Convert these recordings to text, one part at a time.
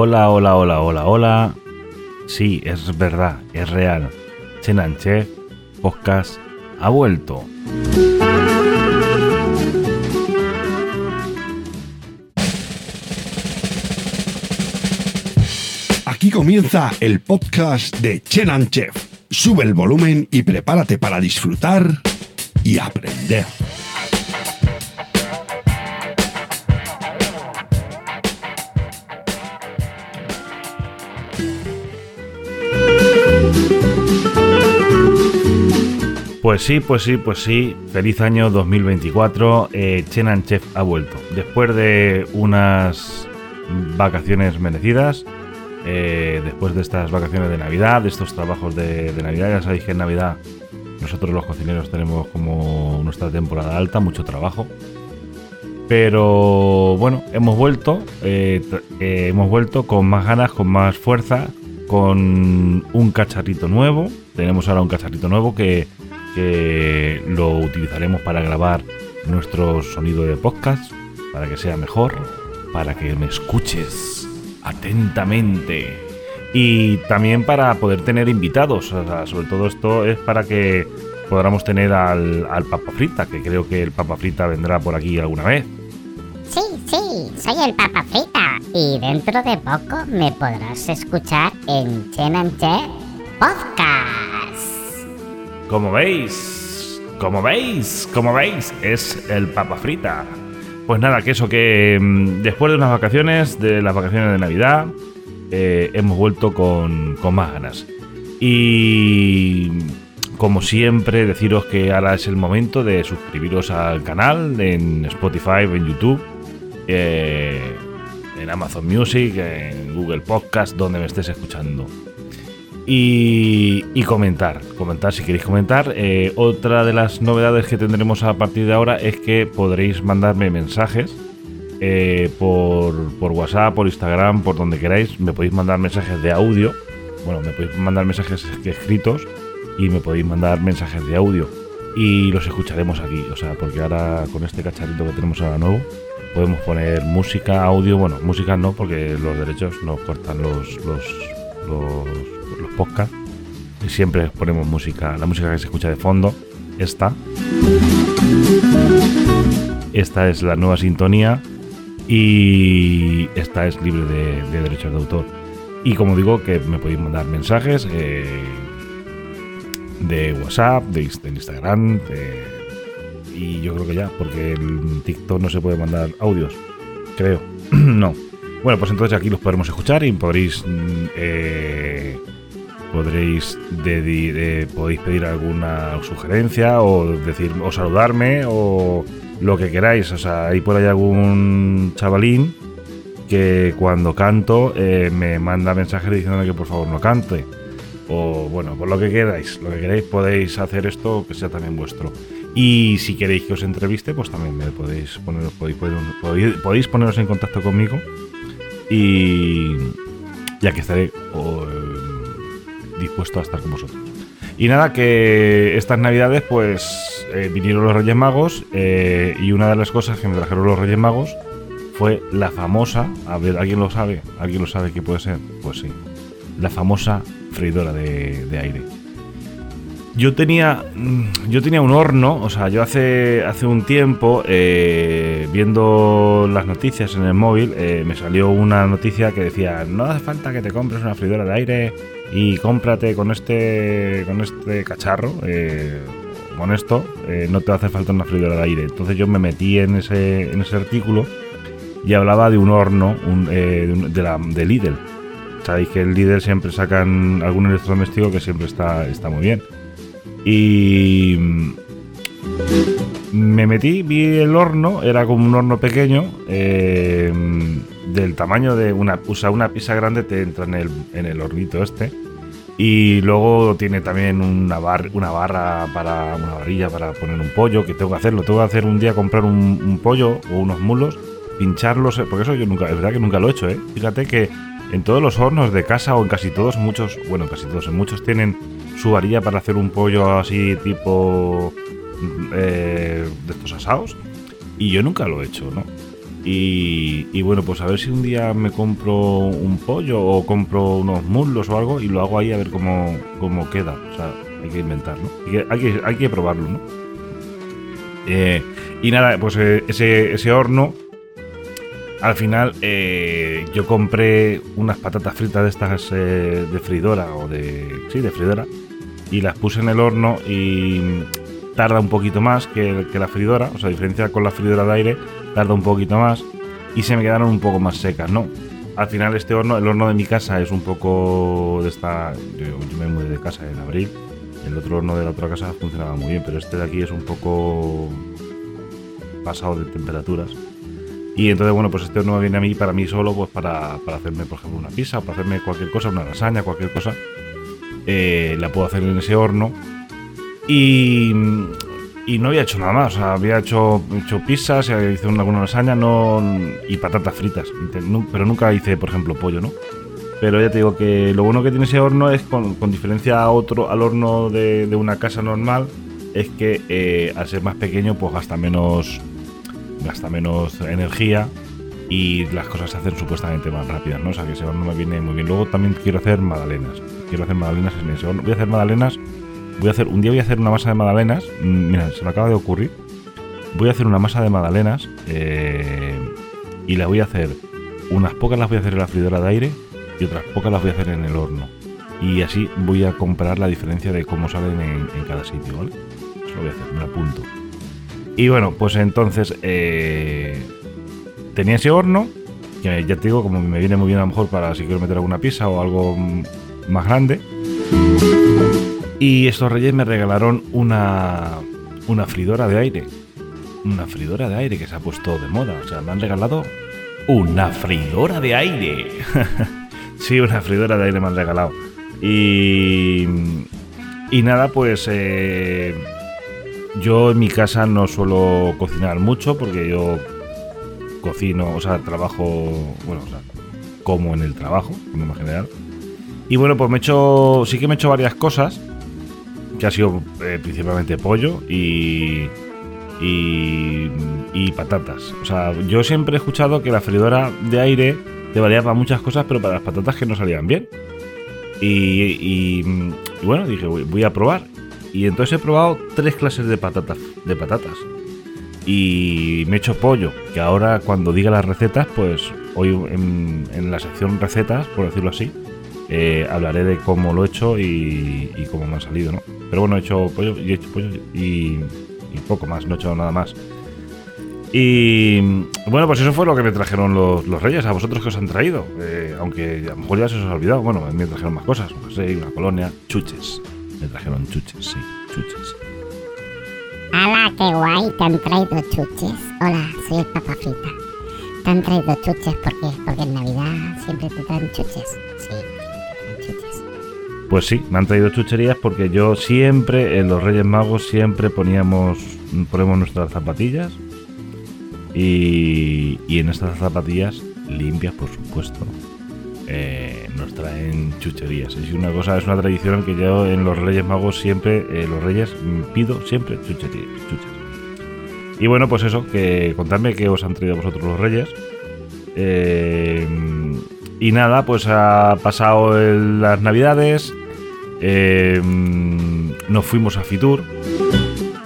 Hola, hola, hola, hola, hola. Sí, es verdad, es real. Chenanche Podcast ha vuelto. Aquí comienza el podcast de Chenan Chef. Sube el volumen y prepárate para disfrutar y aprender. Pues sí, pues sí, pues sí. Feliz año 2024. Eh, Chenan Chef ha vuelto. Después de unas vacaciones merecidas, eh, después de estas vacaciones de Navidad, de estos trabajos de, Navidad, ya sabéis que en Navidad nosotros los cocineros tenemos como nuestra temporada alta, mucho trabajo. Pero bueno, hemos vuelto, eh, eh, hemos vuelto con más ganas, con más fuerza, con un cacharrito nuevo. Tenemos ahora un cacharrito nuevo que, lo utilizaremos para grabar nuestro sonido de podcast, para que sea mejor, para que me escuches atentamente. Y también para poder tener invitados. O sea, sobre todo esto es para que podamos tener al, al Papa Frita, que creo que el Papa Frita vendrá por aquí alguna vez. Sí, sí, soy el Papa Frita y dentro de poco me podrás escuchar en Chenanche Podcast. Como veis, como veis, como veis, es el Papa Frita. Pues nada, que eso, que mm, después de unas vacaciones, de las vacaciones de Navidad, eh, hemos vuelto con, con más ganas. Y como siempre, deciros que ahora es el momento de suscribiros al canal en Spotify, en YouTube, eh, en Amazon Music, en Google Podcast, donde me estés escuchando y, comentar, comentar si queréis comentar. Eh, otra de las novedades que tendremos a partir de ahora es que podréis mandarme mensajes eh, por, por WhatsApp, por Instagram, por donde queráis. Me podéis mandar mensajes de audio. Bueno, me podéis mandar mensajes escritos y me podéis mandar mensajes de audio. Y los escucharemos aquí, o sea, porque ahora con este cacharrito que tenemos ahora nuevo, podemos poner música, audio, bueno, música no, porque los derechos nos cortan los, los podcasts. Y siempre ponemos música, la música que se escucha de fondo, esta. Esta es la nueva sintonía y esta es libre de, de derechos de autor. Y como digo, que me podéis mandar mensajes eh, de WhatsApp, de Instagram, de- y yo creo que ya, porque el TikTok no se puede mandar audios, creo. no. Bueno, pues entonces aquí los podremos escuchar y podréis mm, eh, podréis eh, podéis pedir alguna sugerencia o decir o saludarme o lo que queráis. O sea, hay por ahí algún chavalín que cuando canto eh, me manda mensajes diciéndome que por favor no cante. O bueno, por lo que queráis, lo que queráis podéis hacer esto que sea también vuestro. Y si queréis que os entreviste, pues también me podéis poner, podéis, podéis, podéis poneros en contacto conmigo y ya que estaré dispuesto a estar con vosotros. Y nada, que estas navidades pues eh, vinieron los Reyes Magos eh, y una de las cosas que me trajeron los Reyes Magos fue la famosa, a ver, ¿alguien lo sabe? ¿Alguien lo sabe qué puede ser? Pues sí, la famosa freidora de, aire. Yo tenía, mm, yo tenía un horno, o sea, yo hace, hace un tiempo, eh, viendo las noticias en el móvil, me salió una noticia que decía, no hace falta que te compres una freidora de aire y cómprate con este, con este cacharro, eh, con esto, eh, no te hace falta una freidora de aire. Entonces yo me metí en ese, en ese artículo y hablaba de un horno un, eh, de, la, de Lidl. Sabéis que el Lidl siempre sacan algún electrodoméstico que siempre está, está muy bien. Y mm, me metí, vi el horno, era como un horno pequeño, eh, del tamaño de una, o sea, una pizza grande te entra en el, en el hornito este. Y luego tiene también una, bar- una barra para una varilla para poner un pollo, que tengo que hacerlo. Tengo que hacer un día comprar un, pollo o unos mulos, pincharlos, porque eso yo nunca, es verdad que nunca lo he hecho, ¿eh? Fíjate que en todos los hornos de casa o en casi todos, muchos, bueno, casi todos, en muchos tienen su varilla para hacer un pollo así tipo eh, de estos asados. Y yo nunca lo he hecho, ¿no? Y, bueno, pues a ver si un día me compro un pollo o compro unos muslos o algo y lo hago ahí a ver cómo, cómo queda. O sea, hay que inventar, ¿no? Hay que, hay que, probarlo, ¿no? Eh, y nada, pues eh, ese, ese horno al final eh, yo compré unas patatas fritas de estas de fridora o de... Sí, de fridora. Y las puse en el horno y tarda un poquito más que, la fridora. O sea, a diferencia con la fridora de aire, tarda un poquito más. Y se me quedaron un poco más secas, ¿no? Al final este horno, el horno de mi casa es un poco de esta... Yo, me mudé de casa en abril. El otro horno de la otra casa funcionaba muy bien, pero este de aquí es un poco pasado de temperaturas. Y entonces, bueno, pues este horno viene a mí para mí solo, pues para, para hacerme, por ejemplo, una pizza, para hacerme cualquier cosa, una lasaña, cualquier cosa. eh, la puedo hacer en ese horno. Y, no había hecho nada más. O sea, había hecho, hecho pizzas, eh, hice una, alguna lasaña no, y patatas fritas. Pero nunca hice, por ejemplo, pollo, ¿no? Pero ya te digo que lo bueno que tiene ese horno es, con, diferencia a otro, al horno de, de una casa normal, es que eh, al ser más pequeño, pues gasta menos, gasta menos energía y las cosas se hacen supuestamente más rápidas, ¿no? O sea que ese horno me viene muy bien. Luego también quiero hacer magdalenas. Quiero hacer magdalenas en ese horno. Voy a hacer magdalenas. Voy a hacer, un día voy a hacer una masa de magdalenas. Mm, Mira, se me acaba de ocurrir. Voy a hacer una masa de magdalenas eh, y la voy a hacer. Unas pocas las voy a hacer en la freidora de aire y otras pocas las voy a hacer en el horno. Y así voy a comparar la diferencia de cómo salen en, cada sitio, ¿vale? Eso lo voy a hacer, me apunto. Y bueno, pues entonces eh, tenía ese horno, que ya te digo, como me viene muy bien a lo mejor para si quiero meter alguna pizza o algo mm, más grande. Y estos reyes me regalaron una, una fridora de aire. Una fridora de aire que se ha puesto de moda. O sea, me han regalado una fridora de aire. sí, una fridora de aire me han regalado. Y, y nada, pues eh, yo en mi casa no suelo cocinar mucho porque yo cocino, o sea, trabajo, bueno, o sea, como en el trabajo, forma general. Y bueno, pues me he hecho, sí que me he hecho varias cosas, que ha sido eh, principalmente pollo y, y, patatas. O sea, yo siempre he escuchado que la freidora de aire te valía para muchas cosas, pero para las patatas que no salían bien. Y, bueno, dije, voy, voy a probar. Y entonces he probado tres clases de patatas, de patatas. Y me he hecho pollo, que ahora cuando diga las recetas, pues hoy en, en la sección recetas, por decirlo así, eh, hablaré de cómo lo he hecho y, cómo me ha salido, ¿no? Pero bueno, he hecho pollo y he hecho pollo y, poco más, no he hecho nada más. Y bueno, pues eso fue lo que me trajeron los, reyes. ¿A vosotros que os han traído? Eh, aunque a lo mejor ya se os ha olvidado. Bueno, me trajeron más cosas. Un jersey, una colonia, chuches. Me trajeron chuches, sí, chuches. ¡Hala, qué guay! Te han traído chuches. Hola, soy el Papa Frita. Te han traído chuches porque, porque en Navidad siempre te traen chuches. Pues sí, me han traído chucherías porque yo siempre, en los Reyes Magos, siempre poníamos, ponemos nuestras zapatillas. Y, y en estas zapatillas, limpias por supuesto, eh, nos traen chucherías. Es una cosa, es una tradición que yo en los Reyes Magos siempre, eh, los Reyes, mm, pido siempre chucherías. Y bueno, pues eso, que contadme qué os han traído vosotros los Reyes. Eh, y nada, pues ha pasado las navidades. Eh, nos fuimos a Fitur.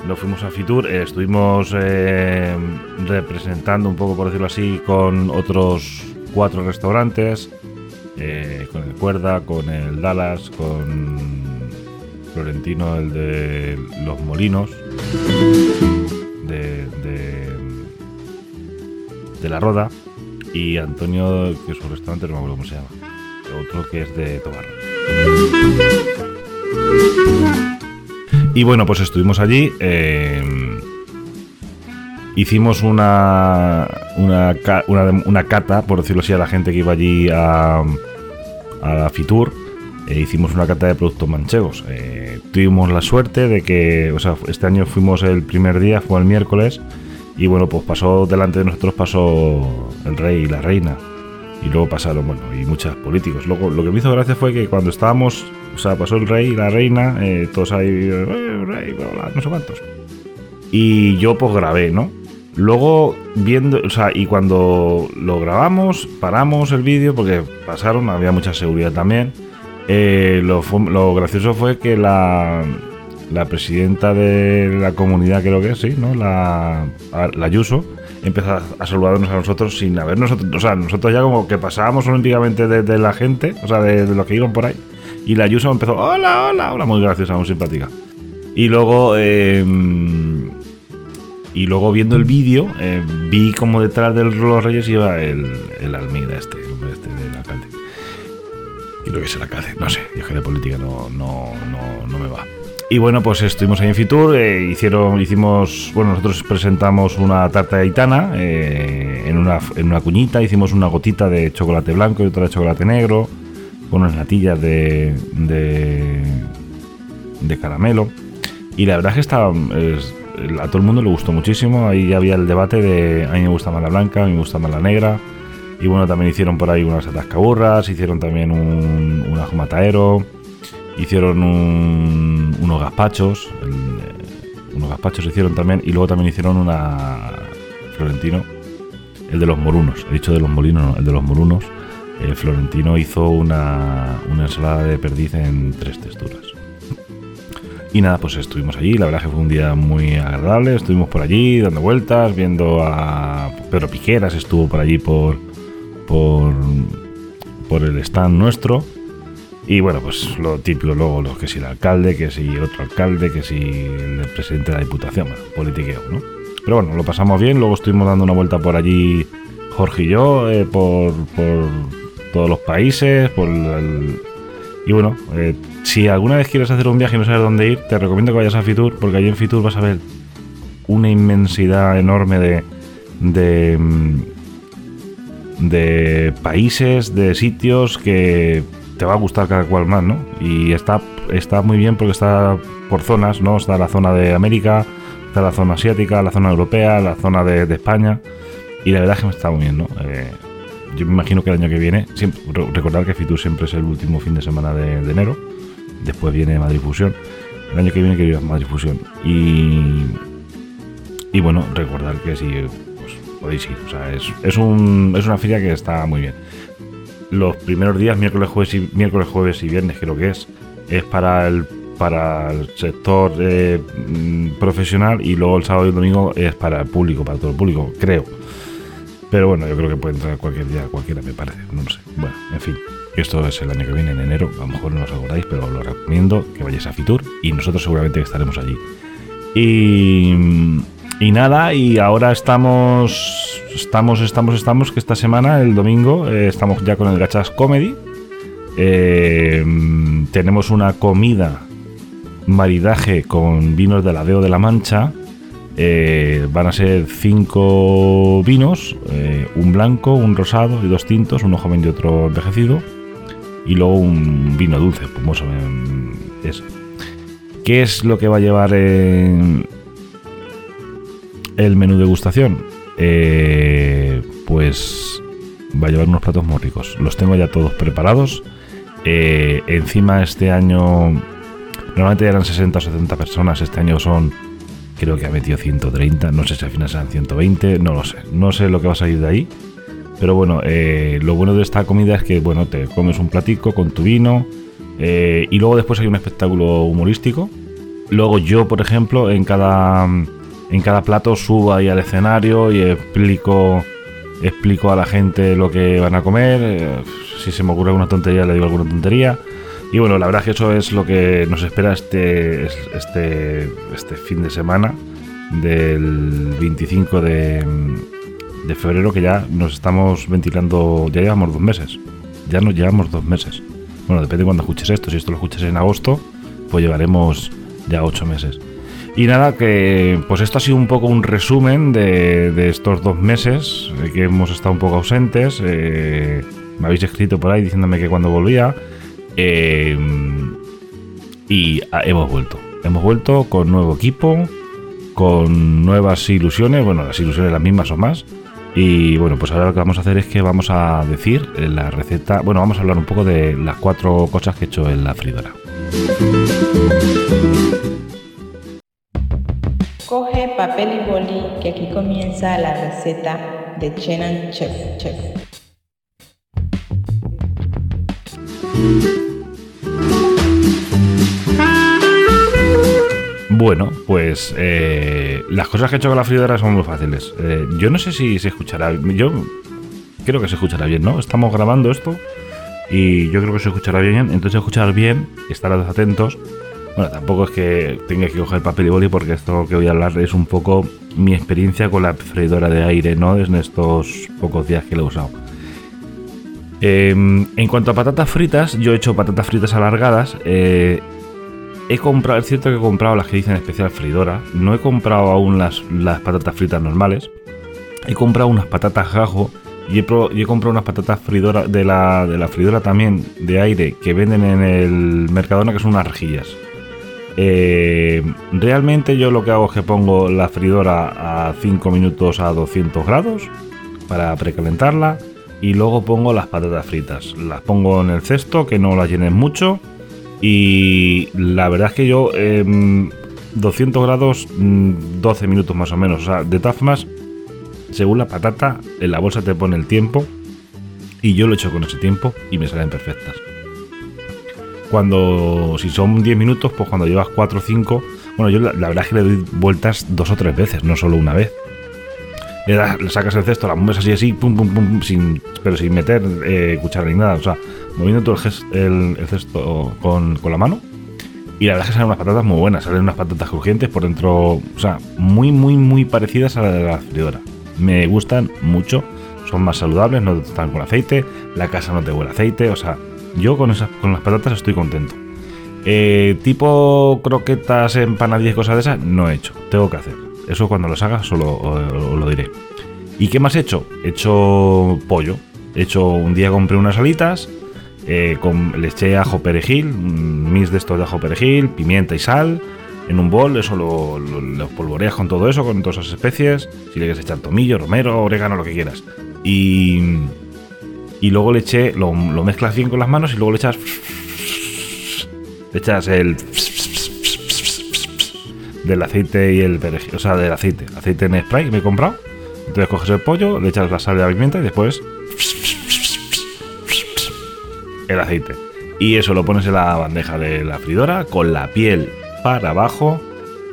Nos fuimos a Fitur. eh, estuvimos eh, representando un poco, por decirlo así, con otros cuatro restaurantes. eh, con el Cuerda, con el Dallas, con Florentino, el de Los Molinos. De, de, La Roda. Y Antonio, que es un restaurante, no me acuerdo cómo se llama. Otro que es de Tobarra. Y bueno, pues estuvimos allí. eh, hicimos una, una, una, cata, por decirlo así, a la gente que iba allí a, a la Fitur. eh, hicimos una cata de productos manchegos. Eh, tuvimos la suerte de que, o sea, este año fuimos el primer día, fue el miércoles. Y bueno, pues pasó delante de nosotros, pasó el rey y la reina. Y luego pasaron, bueno, y muchos políticos. Luego, lo que me hizo gracia fue que cuando estábamos, o sea, pasó el rey y la reina, eh, todos ahí, eh, rey, no sé cuántos. Y yo pues grabé, ¿no? Luego, viendo, o sea, y cuando lo grabamos, paramos el vídeo porque pasaron, había mucha seguridad también. Eh, lo, lo gracioso fue que la, la presidenta de la comunidad, creo que sí, ¿no? La, la Ayuso, empezó a, saludarnos a nosotros sin haber nosotros, o sea, nosotros ya como que pasábamos olímpicamente de, la gente, o sea, de, de los que iban por ahí. Y la Ayuso empezó, hola, hola, hola, muy graciosa, muy simpática. Y luego, eh, y luego viendo el vídeo, eh, vi como detrás de los Reyes iba el, el Almeida, este, el hombre este del alcalde. Creo que es el alcalde, no sé, yo que de política no, no, no, no me va. Y bueno, pues estuvimos ahí en Fitur, eh, hicieron, hicimos, bueno, nosotros presentamos una tarta de aitana eh, en, una, en una cuñita, hicimos una gotita de chocolate blanco y otra de chocolate negro, con unas natillas de, de, de caramelo. Y la verdad es que estaba, es- a todo el mundo le gustó muchísimo. Ahí ya había el debate de a mí me gusta más la blanca, a mí me gusta más la negra. Y bueno, también hicieron por ahí unas atascaburras, hicieron también un, un ajo mataero, hicieron un- unos gazpachos, el, eh, unos gazpachos hicieron también, y luego también hicieron una Florentino, el de los morunos, he dicho de los molinos, no, el de los morunos. El Florentino hizo una, una ensalada de perdiz en tres texturas. Y nada, pues estuvimos allí, la verdad que fue un día muy agradable, estuvimos por allí dando vueltas, viendo a Pedro Piqueras, estuvo por allí por, por, por el stand nuestro. Y bueno, pues lo típico luego, los que si el alcalde, que si otro alcalde, que si el presidente de la diputación, bueno, politiqueo, ¿no? Pero bueno, lo pasamos bien, luego estuvimos dando una vuelta por allí, Jorge y yo, eh, por, por todos los países, por el, y bueno, eh, si alguna vez quieres hacer un viaje y no sabes dónde ir, te recomiendo que vayas a Fitur, porque allí en Fitur vas a ver una inmensidad enorme de, de, mm, de países, de sitios que te va a gustar cada cual más, ¿no? Y está, está muy bien porque está por zonas, ¿no? Está la zona de América, está la zona asiática, la zona europea, la zona de, España. Y la verdad es que me está muy bien, ¿no? Eh, yo me imagino que el año que viene, siempre, re- recordar que Fitur siempre es el último fin de semana de, enero, después viene Madrid Fusión. El año que viene quiero ir a Madrid Fusión. Y, y bueno, recordar que si pues, podéis ir, es, es, un, es una feria que está muy bien. Los primeros días, miércoles, jueves y, miércoles, jueves y viernes, creo que es, es para el, para el sector eh, mm, profesional y luego el sábado y el domingo es para el público, para todo el público, creo. Pero bueno, yo creo que puede entrar cualquier día, cualquiera me parece, no sé. Bueno, en fin, esto es el año que viene, en enero, a lo mejor no os acordáis, pero os lo recomiendo que vayáis a Fitur y nosotros seguramente estaremos allí. Y, y nada, y ahora estamos, estamos, estamos, estamos, que esta semana, el domingo, eh, estamos ya con el Gachas Comedy. Eh, tenemos una comida maridaje con vinos de la Deo de la Mancha. Eh, van a ser cinco vinos, un blanco, un rosado y dos tintos, uno joven y otro envejecido. Y luego un vino dulce, espumoso. em, ese. ¿Qué es lo que va a llevar en el menú degustación? Eh, pues va a llevar unos platos muy ricos. Los tengo ya todos preparados. Eh, encima este año, normalmente eran 60 o 70 personas, este año son, creo que ha metido 130, no sé si al final serán 120, no lo sé, no sé lo que va a salir de ahí. Pero bueno, eh, lo bueno de esta comida es que, bueno, te comes un platico con tu vino eh, y luego después hay un espectáculo humorístico. Luego yo, por ejemplo, en cada, en cada plato subo ahí al escenario y explico, explico a la gente lo que van a comer. eh, si se me ocurre alguna tontería, le digo alguna tontería. Y bueno, la verdad es que eso es lo que nos espera este, este, este fin de semana del 25 de, febrero, que ya nos estamos ventilando, ya llevamos dos meses. Ya nos llevamos dos meses. Bueno, depende de cuando escuches esto. Si esto lo escuches en agosto, pues llevaremos ya ocho meses. Y nada, que pues esto ha sido un poco un resumen de, de estos dos meses eh, que hemos estado un poco ausentes. eh, me habéis escrito por ahí diciéndome que cuando volvía. eh, y ah, hemos vuelto. Hemos vuelto con nuevo equipo, con nuevas ilusiones. Bueno, las ilusiones las mismas o más. Y bueno, pues ahora lo que vamos a hacer es que vamos a decir la receta. Bueno, vamos a hablar un poco de las cuatro cosas que he hecho en la freidora. Papel y boli que aquí comienza la receta de Chenan Chef. Chef. Bueno, pues eh, las cosas que he hecho con la freidora son muy fáciles. Eh, yo no sé si se escuchará. Yo creo que se escuchará bien, ¿no? Estamos grabando esto y yo creo que se escuchará bien. Entonces, escuchar bien, estar atentos. Bueno, tampoco es que tenga que coger papel y boli porque esto que voy a hablar es un poco mi experiencia con la freidora de aire, ¿no? En estos pocos días que la he usado. Em, en cuanto a patatas fritas, yo he hecho patatas fritas alargadas. Eh, he comprado, es cierto que he comprado las que dicen especial freidora. No he comprado aún las, patatas fritas normales. He comprado unas patatas gajo y he, comprado unas patatas fridoras de la, de la freidora también de aire que venden en el Mercadona, que son unas rejillas. Eh, realmente yo lo que hago es que pongo la freidora a 5 minutos a 200 grados para precalentarla y luego pongo las patatas fritas. Las pongo en el cesto, que no las llenen mucho y la verdad es que yo 200 em, grados 12 mm, minutos más o menos. O sea, de todas formas, según la patata, en la bolsa te pone el tiempo y yo lo he hecho con ese tiempo y me salen perfectas. Cuando, si son 10 minutos, pues cuando llevas 4 o 5, bueno, yo la, verdad es que le doy vueltas dos o tres veces, no solo una vez. Le, le sacas el cesto, la mueves así, así, pum, pum, pum, sin, pero sin meter eh, cuchara ni nada, o sea, moviendo todo el, cesto con, con la mano. Y la verdad es que salen unas patatas muy buenas, salen unas patatas crujientes por dentro, o sea, muy, muy, muy parecidas a la de la freidora me gustan mucho, son más saludables, no están con aceite, la casa no te huele aceite, o sea, yo con, esas, con las patatas estoy contento. Eh, tipo croquetas, empanadillas y cosas de esas, no he hecho, tengo que hacer. Eso cuando los haga solo os lo diré. ¿Y qué más he hecho? He hecho pollo. He hecho un día compré unas alitas, eh, con, le eché ajo perejil, mix de estos de ajo perejil, pimienta y sal en un bol, eso lo, lo, polvoreas con todo eso, con todas esas especies. Si le quieres echar tomillo, romero, orégano, lo que quieras. Y, y luego le eché, lo, mezclas bien con las manos y luego le echas. Le echas el. Del aceite y el perejil. O sea, del aceite. Aceite en spray que me he comprado. Entonces coges el pollo, le echas la sal de la pimienta y después. El aceite. Y eso lo pones en la bandeja de la fridora con la piel para abajo.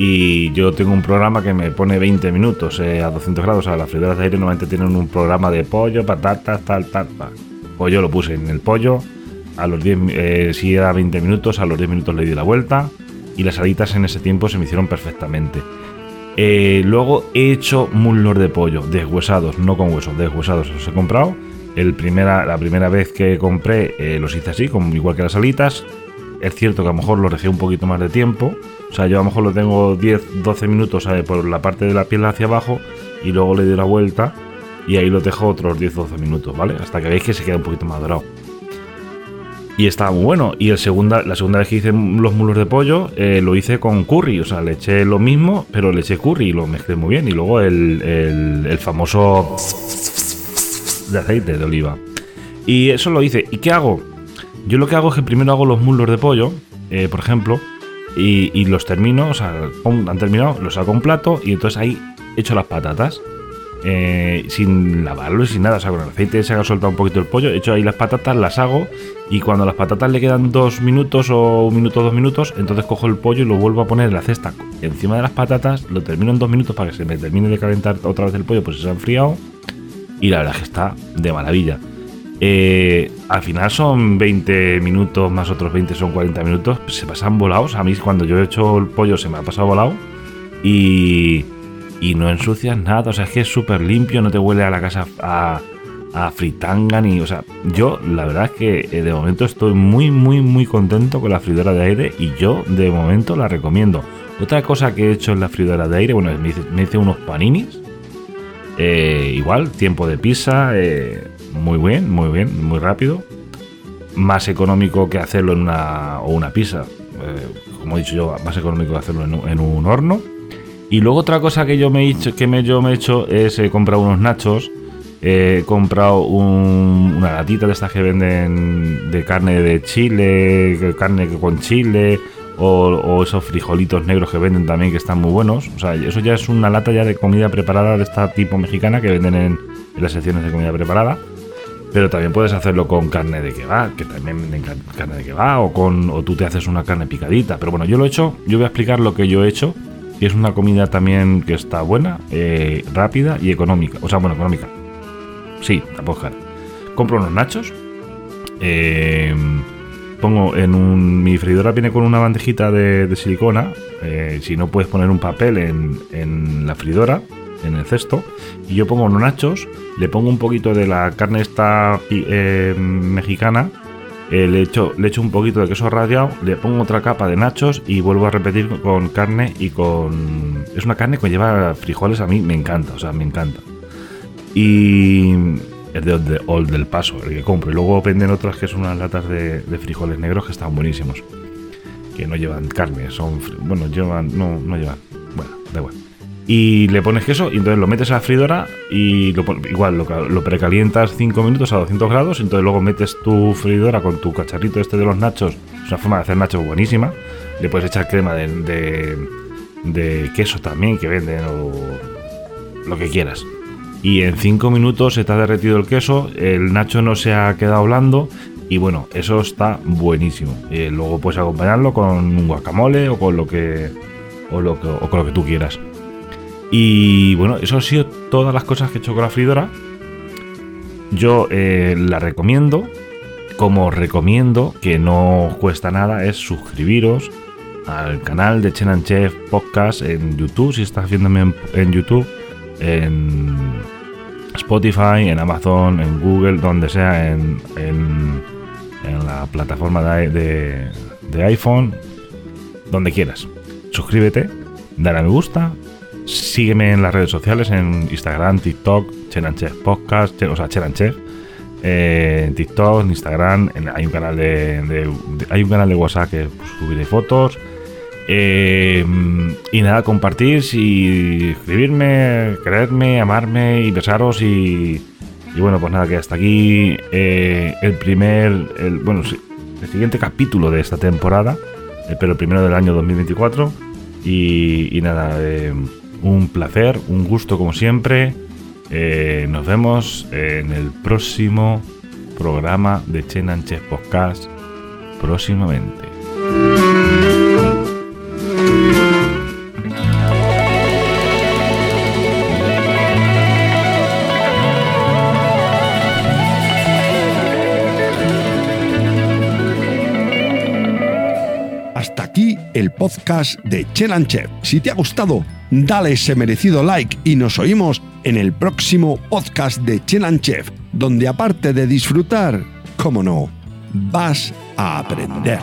Y yo tengo un programa que me pone 20 minutos eh, a 200 grados. A las fridoras de aire normalmente tienen un programa de pollo, patatas, tal, tal, tal. Pues yo lo puse en el pollo. A los 10, eh, si era 20 minutos, a los 10 minutos le di la vuelta. Y las alitas en ese tiempo se me hicieron perfectamente. Eh, luego he hecho muslos de pollo, deshuesados, no con huesos, deshuesados. Los he comprado. El primera, la primera vez que compré los hice así, como igual que las alitas es cierto que a lo mejor lo dejé un poquito más de tiempo. O sea, yo a lo mejor lo tengo 10, 12 minutos por la parte de la piel hacia abajo y luego le doy la vuelta y ahí lo dejo otros 10, 12 minutos, ¿vale? Hasta que veis que se queda un poquito más dorado. Y estaba muy bueno. Y el segunda, la segunda vez que hice los mulos de pollo, eh, lo hice con curry. O sea, le eché lo mismo, pero le eché curry y lo mezclé muy bien. Y luego el, el, el famoso de aceite de oliva. Y eso lo hice. ¿Y qué hago? Yo lo que hago es que primero hago los muslos de pollo, eh, por ejemplo, y, los termino, o sea, han terminado, los saco a un plato y entonces ahí echo las patatas. Eh, sin lavarlo y sin nada, o sea, con el aceite se ha soltado un poquito el pollo, echo ahí las patatas, las hago y cuando las patatas le quedan dos minutos o un minuto dos minutos, entonces cojo el pollo y lo vuelvo a poner en la cesta encima de las patatas, lo termino en dos minutos para que se me termine de calentar otra vez el pollo, pues se ha enfriado y la verdad es que está de maravilla. Eh, al final son 20 minutos más otros 20 son 40 minutos. Se pasan volados. A mí cuando yo he hecho el pollo se me ha pasado volado. Y, y no ensucias nada. O sea, es que es súper limpio. No te huele a la casa a, a fritanga ni... O sea, yo la verdad es que eh, de momento estoy muy, muy, muy contento con la fridora de aire. Y yo de momento la recomiendo. Otra cosa que he hecho en la fridora de aire, bueno, me hice, unos paninis. Eh, igual, tiempo de pizza. Eh, muy bien, muy bien, muy rápido. Más económico que hacerlo en una, o una pizza. Eh, como he dicho yo, más económico que hacerlo en, un horno. Y luego otra cosa que yo me he hecho, que me, yo me he hecho es he comprado unos nachos. He comprado una latita de estas que venden de carne de chile, carne con chile, o, esos frijolitos negros que venden también que están muy buenos. O sea, eso ya es una lata ya de comida preparada de esta tipo mexicana que venden en, las secciones de comida preparada. Pero también puedes hacerlo con carne de kebab, que también venden car- carne de kebab, o, con, o tú te haces una carne picadita. Pero bueno, yo lo he hecho, yo voy a explicar lo que yo he hecho. Y es una comida también que está buena, eh, rápida y económica. O sea, bueno, económica. Sí, tampoco es. Compro unos nachos. eh, pongo en un. Mi freidora viene con una bandejita de, silicona. eh, si no puedes poner un papel en, en la freidora, en el cesto. Y yo pongo unos nachos. Le pongo un poquito de la carne esta eh, mexicana. eh, le, echo, le echo un poquito de queso rallado. Le pongo otra capa de nachos. Y vuelvo a repetir con carne y con. Es una carne que lleva frijoles. A mí me encanta. O sea, me encanta. Y es de, de- o el del paso, el que compro. Y luego venden otras que son unas latas de, frijoles negros que están buenísimos. Que no llevan carne, son. Bueno, llevan. No, no llevan. Bueno, da igual. Y le pones queso y entonces lo metes a la freidora y lo igual lo, ca- lo precalientas 5 minutos a 200 grados. Entonces luego metes tu freidora con tu cacharrito este de los nachos. Es una forma de hacer nachos buenísima. Le puedes echar crema de, de queso también que venden o lo que quieras y en 5 minutos se te ha derretido el queso, el nacho no se ha quedado blando y bueno, eso está buenísimo. Eh, luego puedes acompañarlo con un guacamole o con lo que o lo que o con lo que tú quieras. Y bueno, eso han sido todas las cosas que he hecho con la freidora. Yo eh, la recomiendo. Como recomiendo, que no cuesta nada, es suscribiros al canal de Chenan Chef Podcast en YouTube, si estás viéndome en, en YouTube, en Spotify, en Amazon, en Google, donde sea, en, en, en la plataforma de, de- iPhone, donde quieras. Suscríbete, dale a me gusta, sígueme en las redes sociales, en Instagram, TikTok, Chenan Chef Podcast, o sea, Chenan Chef. eh, en TikTok, en Instagram, en- hay un canal de- de- hay un canal de WhatsApp que subiré fotos. Eh, y nada, compartir y escribirme, quererme, amarme y besaros y, y bueno, pues nada, que hasta aquí eh, el primer, el, bueno, el siguiente capítulo de esta temporada, eh, pero el primero del año 2024 y, y nada, eh, un placer, un gusto como siempre. Nos vemos en el próximo programa de Chenan Chef Podcast próximamente. Podcast de Chenan Chef. Si te ha gustado, dale ese merecido like y nos oímos en el próximo podcast de Chenan Chef, donde aparte de disfrutar, como no, vas a aprender.